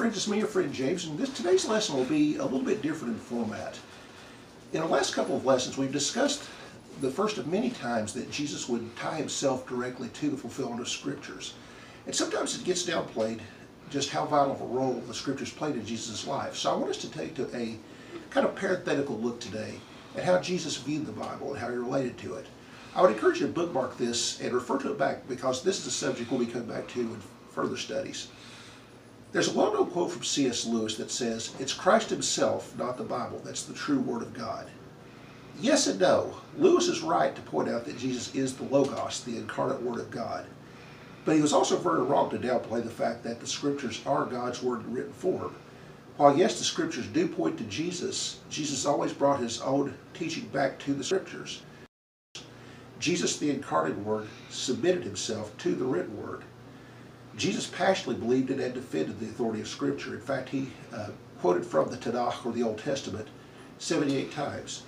friends, it's me, your friend James, and this, today's lesson will be a little bit different in format. In the last couple of lessons, we've discussed the first of many times that Jesus would tie himself directly to the fulfillment of Scriptures. And sometimes it gets downplayed just how vital of a role the Scriptures played in Jesus' life. So I want us to take to a kind of parenthetical look today at how Jesus viewed the Bible and how he related to it. I would encourage you to bookmark this and refer to it back because this is a subject we'll be coming back to in further studies. There's a well-known quote from C.S. Lewis that says, It's Christ himself, not the Bible, that's the true Word of God. Yes and no. Lewis is right to point out that Jesus is the Logos, the incarnate Word of God. But he was also very wrong to downplay the fact that the Scriptures are God's Word in written form. While yes, the Scriptures do point to Jesus, Jesus always brought his own teaching back to the Scriptures. Jesus, the incarnate Word, submitted himself to the written Word. Jesus passionately believed it and defended the authority of Scripture. In fact, he uh, quoted from the Tanakh or the Old Testament 78 times.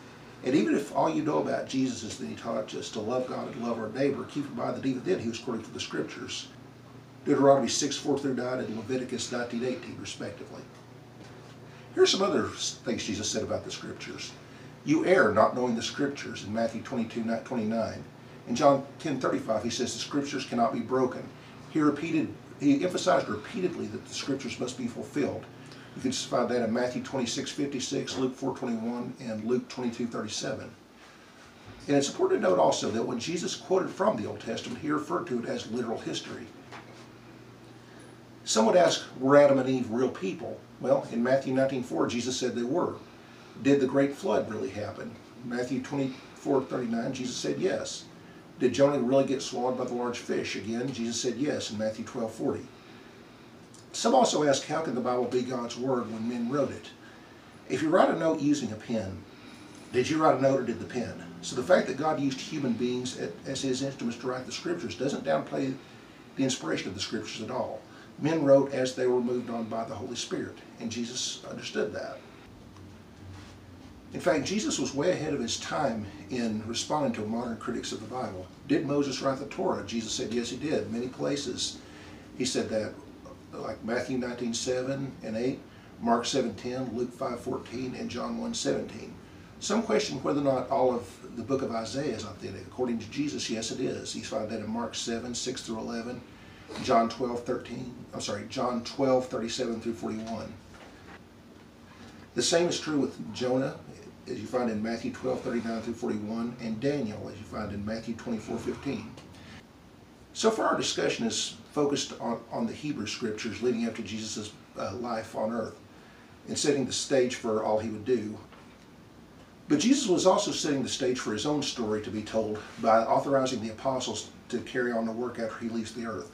And even if all you know about Jesus is that he taught us to love God and love our neighbor, keep in mind that even then he was quoting from the Scriptures. Deuteronomy 6, 4 through 9 and Leviticus 19, 18 respectively. Here's some other things Jesus said about the Scriptures. You err not knowing the Scriptures in Matthew 22, 29. In John 10, 35, he says the Scriptures cannot be broken. He repeated, he emphasized repeatedly that the Scriptures must be fulfilled. You can find that in Matthew 26, 56, Luke 4, 21, and Luke 22, 37. And it's important to note also that when Jesus quoted from the Old Testament, he referred to it as literal history. Some would ask, were Adam and Eve real people? Well, in Matthew 19:4, Jesus said they were. Did the great flood really happen? Matthew 24:39, Jesus said yes. Did Jonah really get swallowed by the large fish? Again, Jesus said yes in Matthew 12:40. Some also ask, how can the Bible be God's Word when men wrote it? If you write a note using a pen, did you write a note or did the pen? So the fact that God used human beings as his instruments to write the Scriptures doesn't downplay the inspiration of the Scriptures at all. Men wrote as they were moved on by the Holy Spirit, and Jesus understood that. In fact, Jesus was way ahead of his time in responding to modern critics of the Bible. Did Moses write the Torah? Jesus said, yes, he did. Many places he said that like Matthew 19, 7 and 8, Mark 7, 10, Luke 5, 14, and John 1, 17. Some question whether or not all of the book of Isaiah is authentic. According to Jesus, yes it is. You found that in Mark 7, 6 through 11, John 12, 13, I'm sorry, John 12, 37 through 41. The same is true with Jonah, as you find in Matthew 12, 39 through 41, and Daniel, as you find in Matthew 24, 15. So far our discussion is focused on, on the Hebrew scriptures leading up to Jesus' uh, life on earth and setting the stage for all he would do. But Jesus was also setting the stage for his own story to be told by authorizing the apostles to carry on the work after he leaves the earth.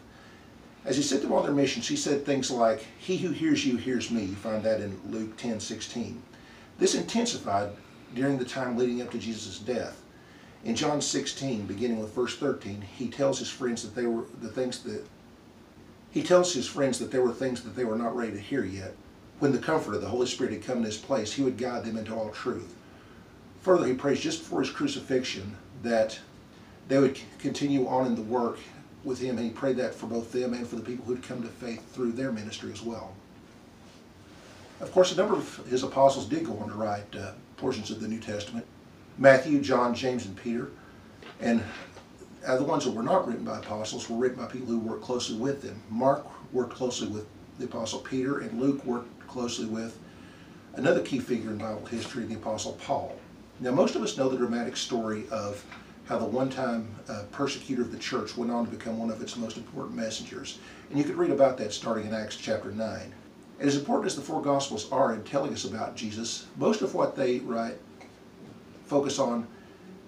As he sent them on their missions, he said things like, He who hears you hears me. You find that in Luke 10, 16. This intensified during the time leading up to Jesus' death. In John 16, beginning with verse 13, he tells his friends that they were the things that he tells his friends that there were things that they were not ready to hear yet. When the Comforter, the Holy Spirit, had come in his place, he would guide them into all truth. Further, he prays just before his crucifixion that they would continue on in the work with him, and he prayed that for both them and for the people who had come to faith through their ministry as well. Of course, a number of his apostles did go on to write uh, portions of the New Testament. Matthew, John, James, and Peter. And uh, the ones that were not written by apostles were written by people who worked closely with them. Mark worked closely with the apostle Peter, and Luke worked closely with another key figure in Bible history, the apostle Paul. Now, most of us know the dramatic story of how the one-time uh, persecutor of the church went on to become one of its most important messengers. And you could read about that starting in Acts chapter 9. And as important as the four Gospels are in telling us about Jesus, most of what they write focus on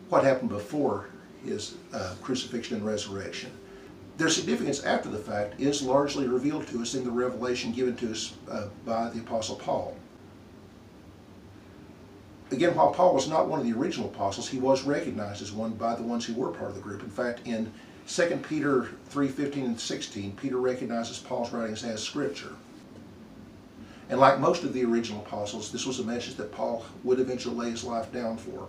what happened before his uh, crucifixion and resurrection. Their significance after the fact is largely revealed to us in the revelation given to us uh, by the Apostle Paul. Again, while Paul was not one of the original apostles, he was recognized as one by the ones who were part of the group. In fact, in 2 Peter 3:15 and 16, Peter recognizes Paul's writings as scripture. And like most of the original apostles, this was a message that Paul would eventually lay his life down for.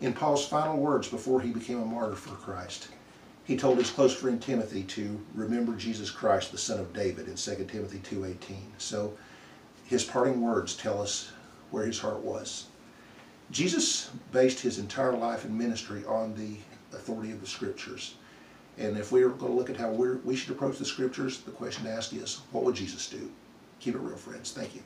In Paul's final words before he became a martyr for Christ, he told his close friend Timothy to remember Jesus Christ, the son of David, in 2 Timothy 2.18. So his parting words tell us where his heart was. Jesus based his entire life and ministry on the authority of the scriptures. And if we're going to look at how we're, we should approach the scriptures, the question to ask is, what would Jesus do? Keep it real, friends. Thank you.